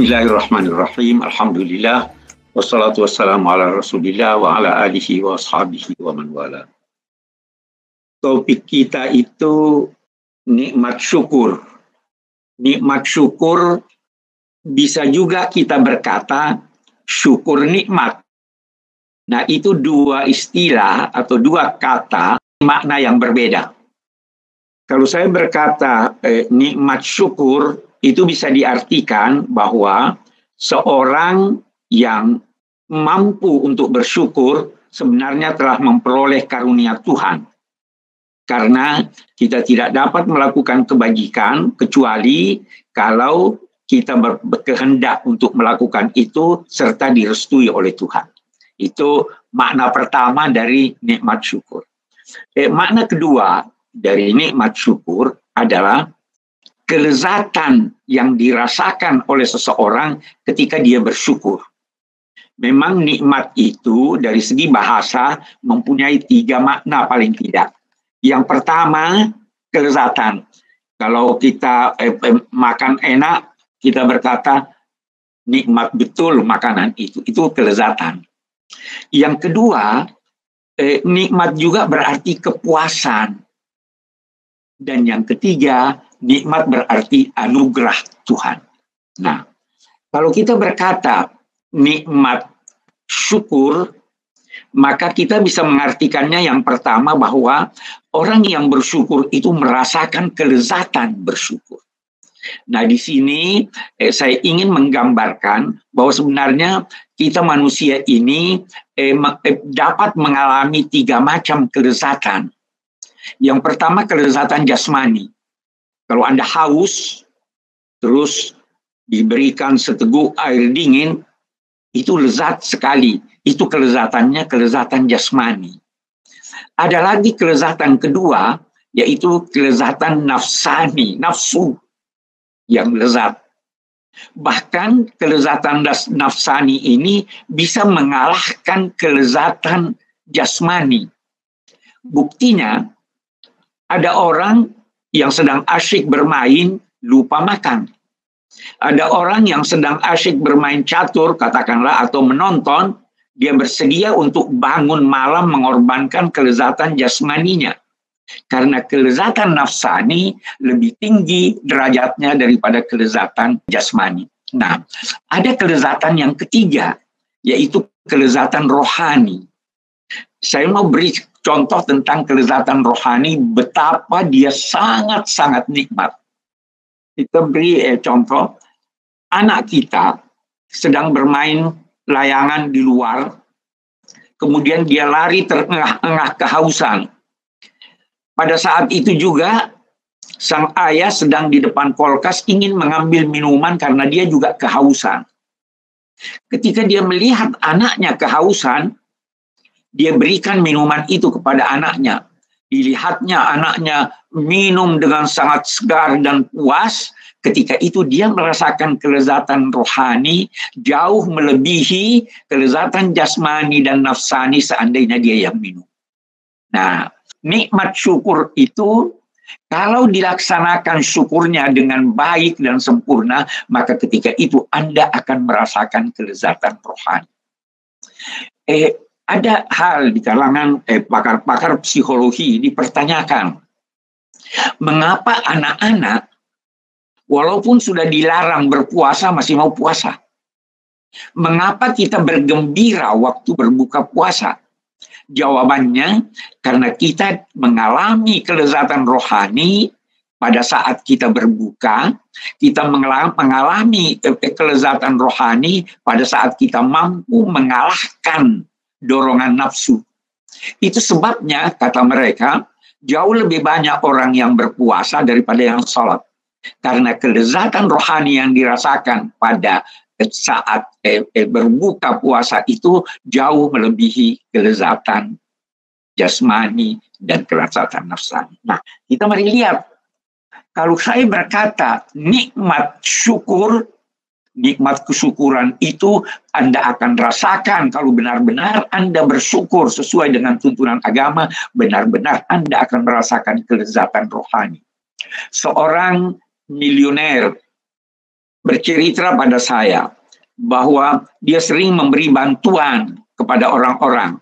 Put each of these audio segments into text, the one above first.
Bismillahirrahmanirrahim. Alhamdulillah. Wassalatu wassalamu ala rasulillah wa ala alihi wa ashabihi wa man wala. Topik kita itu nikmat syukur. Nikmat syukur bisa juga kita berkata syukur nikmat. Nah itu dua istilah atau dua kata makna yang berbeda. Kalau saya berkata eh, nikmat syukur itu bisa diartikan bahwa seorang yang mampu untuk bersyukur sebenarnya telah memperoleh karunia Tuhan. Karena kita tidak dapat melakukan kebajikan kecuali kalau kita berkehendak untuk melakukan itu serta direstui oleh Tuhan. Itu makna pertama dari nikmat syukur. Eh, makna kedua dari nikmat syukur adalah kelezatan yang dirasakan oleh seseorang ketika dia bersyukur. Memang nikmat itu dari segi bahasa mempunyai tiga makna paling tidak. Yang pertama, kelezatan. Kalau kita eh, eh, makan enak, kita berkata nikmat betul makanan itu. Itu kelezatan. Yang kedua, eh, nikmat juga berarti kepuasan. Dan yang ketiga, nikmat berarti anugerah Tuhan. Nah, kalau kita berkata nikmat syukur, maka kita bisa mengartikannya yang pertama bahwa orang yang bersyukur itu merasakan kelezatan bersyukur. Nah, di sini eh, saya ingin menggambarkan bahwa sebenarnya kita manusia ini eh, eh dapat mengalami tiga macam kelezatan. Yang pertama kelezatan jasmani. Kalau Anda haus, terus diberikan seteguk air dingin, itu lezat sekali. Itu kelezatannya kelezatan jasmani. Ada lagi kelezatan kedua, yaitu kelezatan nafsani, nafsu yang lezat. Bahkan kelezatan nafsani ini bisa mengalahkan kelezatan jasmani. Buktinya, ada orang yang sedang asyik bermain lupa makan. Ada orang yang sedang asyik bermain catur, katakanlah, atau menonton, dia bersedia untuk bangun malam mengorbankan kelezatan jasmaninya. Karena kelezatan nafsani lebih tinggi derajatnya daripada kelezatan jasmani. Nah, ada kelezatan yang ketiga, yaitu kelezatan rohani. Saya mau beri contoh tentang kelezatan rohani betapa dia sangat-sangat nikmat. Kita beri eh, contoh, anak kita sedang bermain layangan di luar, kemudian dia lari terengah-engah kehausan. Pada saat itu juga sang ayah sedang di depan kolkas ingin mengambil minuman karena dia juga kehausan. Ketika dia melihat anaknya kehausan, dia berikan minuman itu kepada anaknya. Dilihatnya anaknya minum dengan sangat segar dan puas. Ketika itu dia merasakan kelezatan rohani jauh melebihi kelezatan jasmani dan nafsani seandainya dia yang minum. Nah, nikmat syukur itu kalau dilaksanakan syukurnya dengan baik dan sempurna, maka ketika itu Anda akan merasakan kelezatan rohani. Eh, ada hal di kalangan eh, pakar-pakar psikologi dipertanyakan, mengapa anak-anak walaupun sudah dilarang berpuasa masih mau puasa? Mengapa kita bergembira waktu berbuka puasa? Jawabannya karena kita mengalami kelezatan rohani pada saat kita berbuka, kita mengalami kelezatan rohani pada saat kita mampu mengalahkan dorongan nafsu. Itu sebabnya, kata mereka, jauh lebih banyak orang yang berpuasa daripada yang sholat. Karena kelezatan rohani yang dirasakan pada saat eh, eh, berbuka puasa itu jauh melebihi kelezatan jasmani dan kelezatan nafsani. Nah, kita mari lihat. Kalau saya berkata nikmat syukur nikmat kesyukuran itu Anda akan rasakan kalau benar-benar Anda bersyukur sesuai dengan tuntunan agama, benar-benar Anda akan merasakan kelezatan rohani. Seorang milioner bercerita pada saya bahwa dia sering memberi bantuan kepada orang-orang,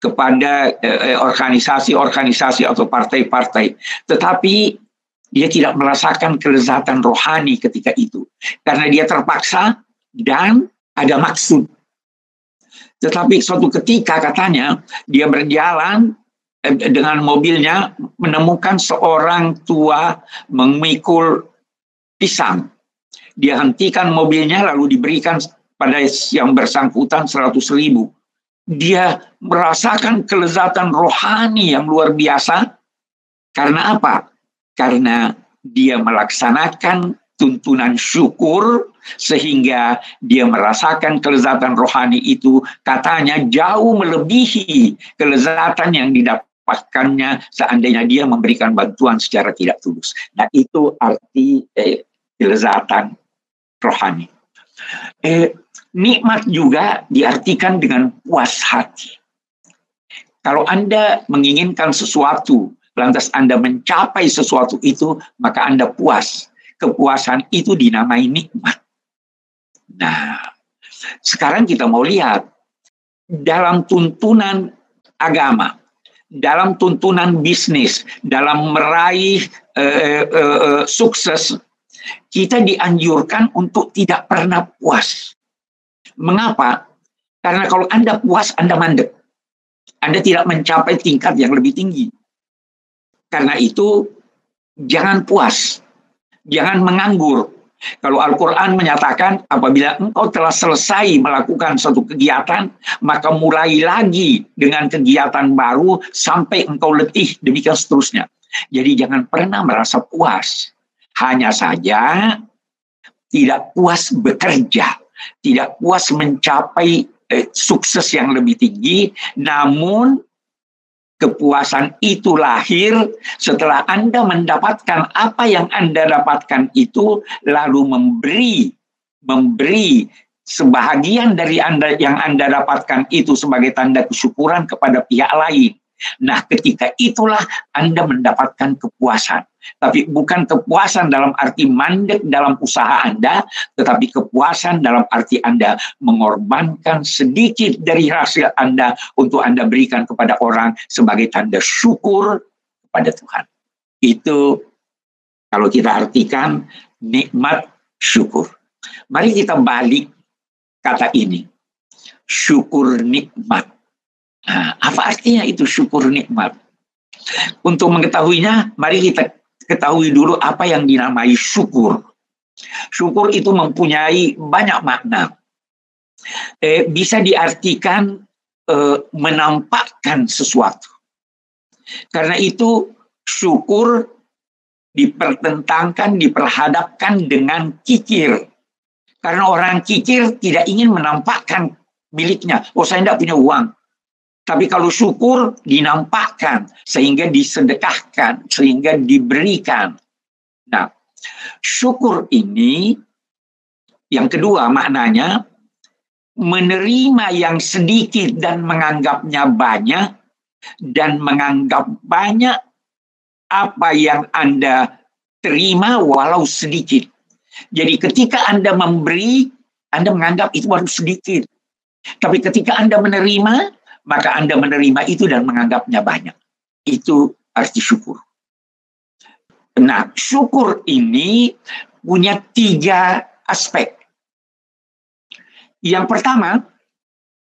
kepada eh, organisasi-organisasi atau partai-partai, tetapi dia tidak merasakan kelezatan rohani ketika itu karena dia terpaksa dan ada maksud. Tetapi suatu ketika katanya dia berjalan eh, dengan mobilnya menemukan seorang tua memikul pisang. Dia hentikan mobilnya lalu diberikan pada yang bersangkutan 100 ribu. Dia merasakan kelezatan rohani yang luar biasa. Karena apa? Karena dia melaksanakan tuntunan syukur sehingga dia merasakan kelezatan rohani itu katanya jauh melebihi kelezatan yang didapatkannya seandainya dia memberikan bantuan secara tidak tulus. Nah itu arti eh, kelezatan rohani. Eh, nikmat juga diartikan dengan puas hati. Kalau Anda menginginkan sesuatu, lantas Anda mencapai sesuatu itu, maka Anda puas. Kepuasan itu dinamai nikmat. Nah, sekarang kita mau lihat dalam tuntunan agama, dalam tuntunan bisnis, dalam meraih uh, uh, uh, sukses kita dianjurkan untuk tidak pernah puas. Mengapa? Karena kalau Anda puas, Anda mandek. Anda tidak mencapai tingkat yang lebih tinggi. Karena itu, jangan puas. Jangan menganggur. Kalau Al-Quran menyatakan apabila engkau telah selesai melakukan suatu kegiatan, maka mulai lagi dengan kegiatan baru sampai engkau letih, demikian seterusnya. Jadi jangan pernah merasa puas. Hanya saja tidak puas bekerja, tidak puas mencapai eh, sukses yang lebih tinggi, namun kepuasan itu lahir setelah Anda mendapatkan apa yang Anda dapatkan itu lalu memberi memberi sebahagian dari Anda yang Anda dapatkan itu sebagai tanda kesyukuran kepada pihak lain. Nah, ketika itulah Anda mendapatkan kepuasan. Tapi bukan kepuasan dalam arti mandek dalam usaha Anda, tetapi kepuasan dalam arti Anda mengorbankan sedikit dari hasil Anda untuk Anda berikan kepada orang sebagai tanda syukur kepada Tuhan. Itu kalau kita artikan nikmat syukur. Mari kita balik kata ini. Syukur nikmat Nah, apa artinya itu syukur nikmat? Untuk mengetahuinya, mari kita ketahui dulu apa yang dinamai syukur. Syukur itu mempunyai banyak makna. Eh, bisa diartikan eh, menampakkan sesuatu. Karena itu syukur dipertentangkan, diperhadapkan dengan kikir. Karena orang kikir tidak ingin menampakkan miliknya. Oh saya tidak punya uang. Tapi kalau syukur dinampakkan sehingga disedekahkan, sehingga diberikan. Nah, syukur ini yang kedua maknanya menerima yang sedikit dan menganggapnya banyak dan menganggap banyak apa yang Anda terima walau sedikit. Jadi ketika Anda memberi, Anda menganggap itu baru sedikit. Tapi ketika Anda menerima, maka Anda menerima itu dan menganggapnya banyak. Itu arti syukur. Nah, syukur ini punya tiga aspek. Yang pertama,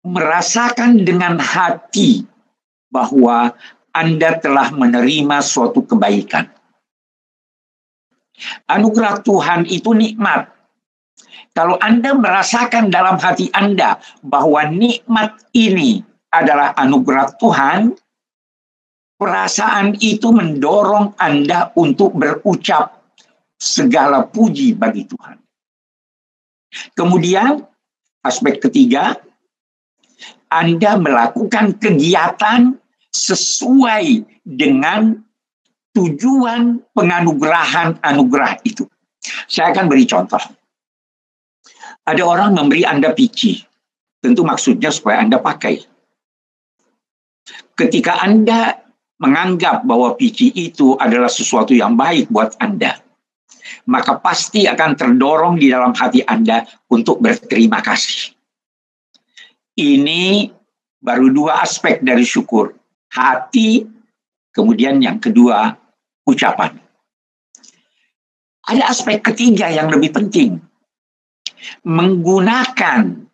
merasakan dengan hati bahwa Anda telah menerima suatu kebaikan. Anugerah Tuhan itu nikmat. Kalau Anda merasakan dalam hati Anda bahwa nikmat ini adalah anugerah Tuhan, perasaan itu mendorong Anda untuk berucap segala puji bagi Tuhan. Kemudian, aspek ketiga, Anda melakukan kegiatan sesuai dengan tujuan penganugerahan anugerah itu. Saya akan beri contoh. Ada orang memberi Anda pici. Tentu maksudnya supaya Anda pakai ketika Anda menganggap bahwa PC itu adalah sesuatu yang baik buat Anda, maka pasti akan terdorong di dalam hati Anda untuk berterima kasih. Ini baru dua aspek dari syukur. Hati, kemudian yang kedua, ucapan. Ada aspek ketiga yang lebih penting. Menggunakan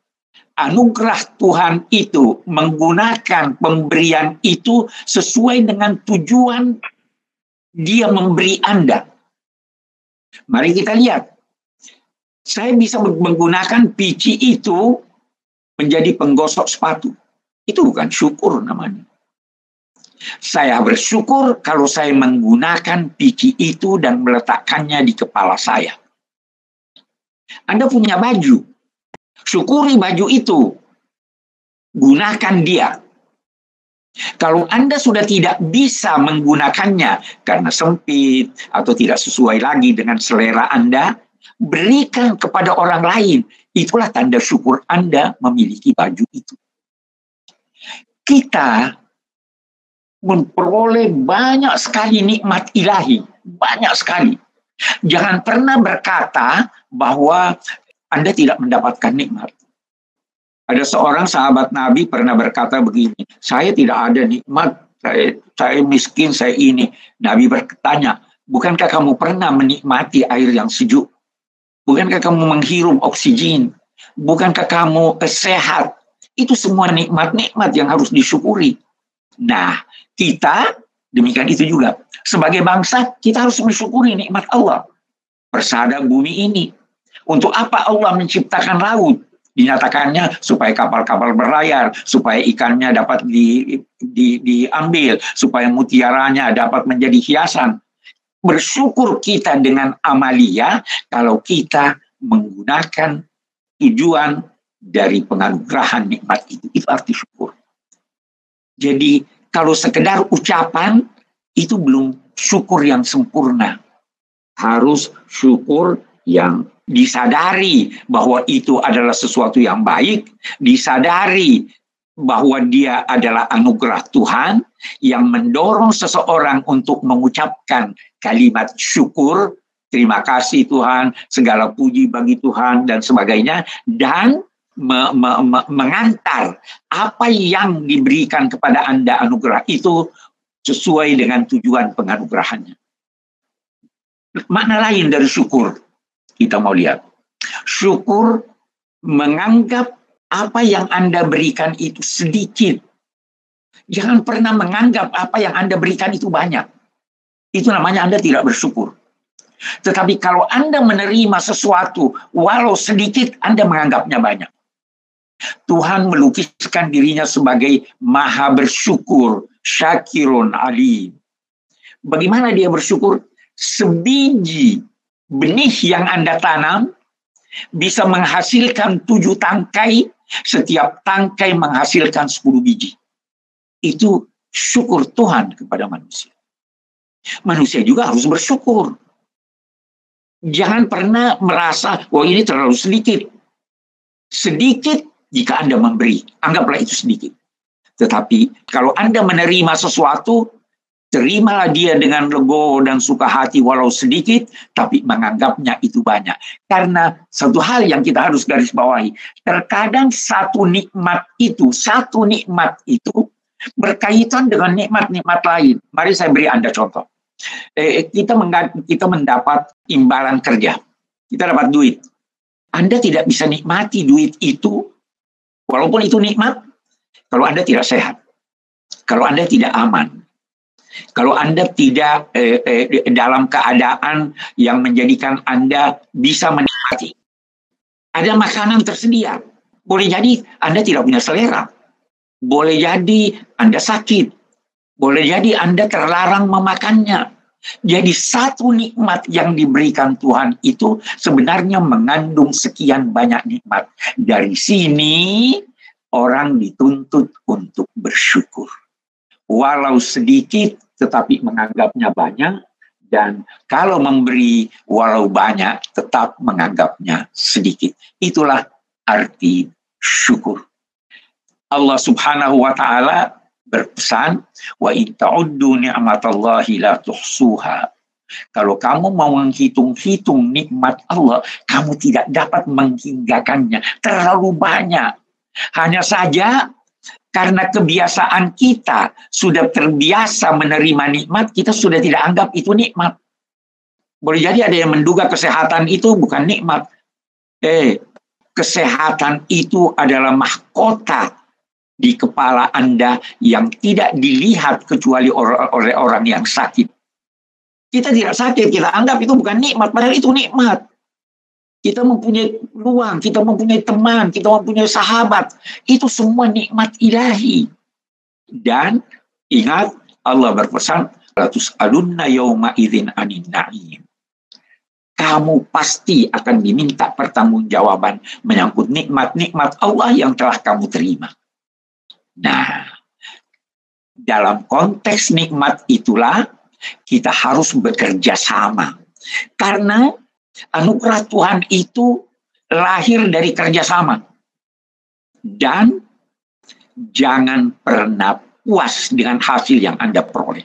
anugerah Tuhan itu, menggunakan pemberian itu sesuai dengan tujuan dia memberi Anda. Mari kita lihat. Saya bisa menggunakan pici itu menjadi penggosok sepatu. Itu bukan syukur namanya. Saya bersyukur kalau saya menggunakan pici itu dan meletakkannya di kepala saya. Anda punya baju. Syukuri baju itu. Gunakan dia. Kalau Anda sudah tidak bisa menggunakannya karena sempit atau tidak sesuai lagi dengan selera Anda, berikan kepada orang lain. Itulah tanda syukur Anda memiliki baju itu. Kita memperoleh banyak sekali nikmat ilahi, banyak sekali. Jangan pernah berkata bahwa Anda tidak mendapatkan nikmat. Ada seorang sahabat Nabi pernah berkata begini, saya tidak ada nikmat, saya, saya miskin, saya ini. Nabi bertanya, bukankah kamu pernah menikmati air yang sejuk? Bukankah kamu menghirup oksigen? Bukankah kamu sehat? Itu semua nikmat-nikmat yang harus disyukuri. Nah, kita demikian itu juga. Sebagai bangsa, kita harus mensyukuri nikmat Allah. Persada bumi ini. Untuk apa Allah menciptakan laut? dinyatakannya supaya kapal-kapal berlayar, supaya ikannya dapat di, di, diambil, supaya mutiaranya dapat menjadi hiasan. Bersyukur kita dengan amalia kalau kita menggunakan tujuan dari penganugerahan nikmat itu. Itu arti syukur. Jadi kalau sekedar ucapan itu belum syukur yang sempurna. Harus syukur yang disadari bahwa itu adalah sesuatu yang baik, disadari bahwa dia adalah anugerah Tuhan yang mendorong seseorang untuk mengucapkan kalimat syukur, terima kasih Tuhan, segala puji bagi Tuhan dan sebagainya dan me, me, me, mengantar apa yang diberikan kepada Anda anugerah itu sesuai dengan tujuan penganugerahannya. Makna lain dari syukur kita mau lihat. Syukur menganggap apa yang Anda berikan itu sedikit. Jangan pernah menganggap apa yang Anda berikan itu banyak. Itu namanya Anda tidak bersyukur. Tetapi kalau Anda menerima sesuatu, walau sedikit, Anda menganggapnya banyak. Tuhan melukiskan dirinya sebagai maha bersyukur, syakirun alim. Bagaimana dia bersyukur? Sebiji benih yang Anda tanam bisa menghasilkan tujuh tangkai, setiap tangkai menghasilkan sepuluh biji. Itu syukur Tuhan kepada manusia. Manusia juga harus bersyukur. Jangan pernah merasa, oh ini terlalu sedikit. Sedikit jika Anda memberi, anggaplah itu sedikit. Tetapi kalau Anda menerima sesuatu, Terimalah dia dengan legowo dan suka hati walau sedikit, tapi menganggapnya itu banyak. Karena satu hal yang kita harus garis bawahi, terkadang satu nikmat itu, satu nikmat itu berkaitan dengan nikmat-nikmat lain. Mari saya beri Anda contoh. Eh, kita, kita mendapat imbalan kerja. Kita dapat duit. Anda tidak bisa nikmati duit itu, walaupun itu nikmat, kalau Anda tidak sehat. Kalau Anda tidak aman, kalau Anda tidak eh, eh, dalam keadaan yang menjadikan Anda bisa menikmati, ada makanan tersedia. Boleh jadi Anda tidak punya selera. Boleh jadi Anda sakit. Boleh jadi Anda terlarang memakannya. Jadi satu nikmat yang diberikan Tuhan itu sebenarnya mengandung sekian banyak nikmat. Dari sini orang dituntut untuk bersyukur. Walau sedikit tetapi menganggapnya banyak dan kalau memberi walau banyak tetap menganggapnya sedikit. Itulah arti syukur. Allah Subhanahu wa taala berpesan wa in ta'uddu ni'matallahi la tuhsuha. Kalau kamu mau menghitung-hitung nikmat Allah, kamu tidak dapat menghinggakannya. Terlalu banyak. Hanya saja karena kebiasaan kita sudah terbiasa menerima nikmat, kita sudah tidak anggap itu nikmat. Boleh jadi ada yang menduga kesehatan itu bukan nikmat. Eh, kesehatan itu adalah mahkota di kepala Anda yang tidak dilihat kecuali oleh orang yang sakit. Kita tidak sakit, kita anggap itu bukan nikmat, padahal itu nikmat. Kita mempunyai ruang, kita mempunyai teman, kita mempunyai sahabat. Itu semua nikmat ilahi. Dan ingat Allah berpesan, ratus alunna yauma idzin anin na'im kamu pasti akan diminta pertanggungjawaban menyangkut nikmat-nikmat Allah yang telah kamu terima. Nah, dalam konteks nikmat itulah kita harus bekerja sama. Karena anugerah Tuhan itu lahir dari kerjasama. Dan jangan pernah puas dengan hasil yang Anda peroleh.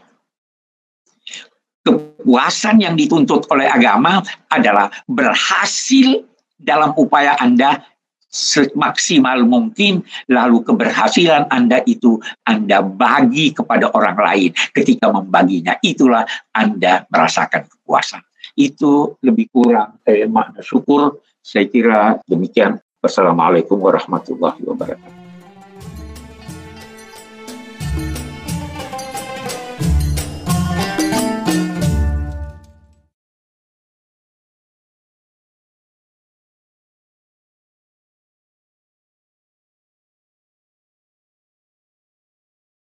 Kepuasan yang dituntut oleh agama adalah berhasil dalam upaya Anda semaksimal mungkin lalu keberhasilan Anda itu Anda bagi kepada orang lain. Ketika membaginya itulah Anda merasakan kepuasan itu lebih kurang. Eh, makna syukur. Saya kira demikian. Wassalamualaikum warahmatullahi wabarakatuh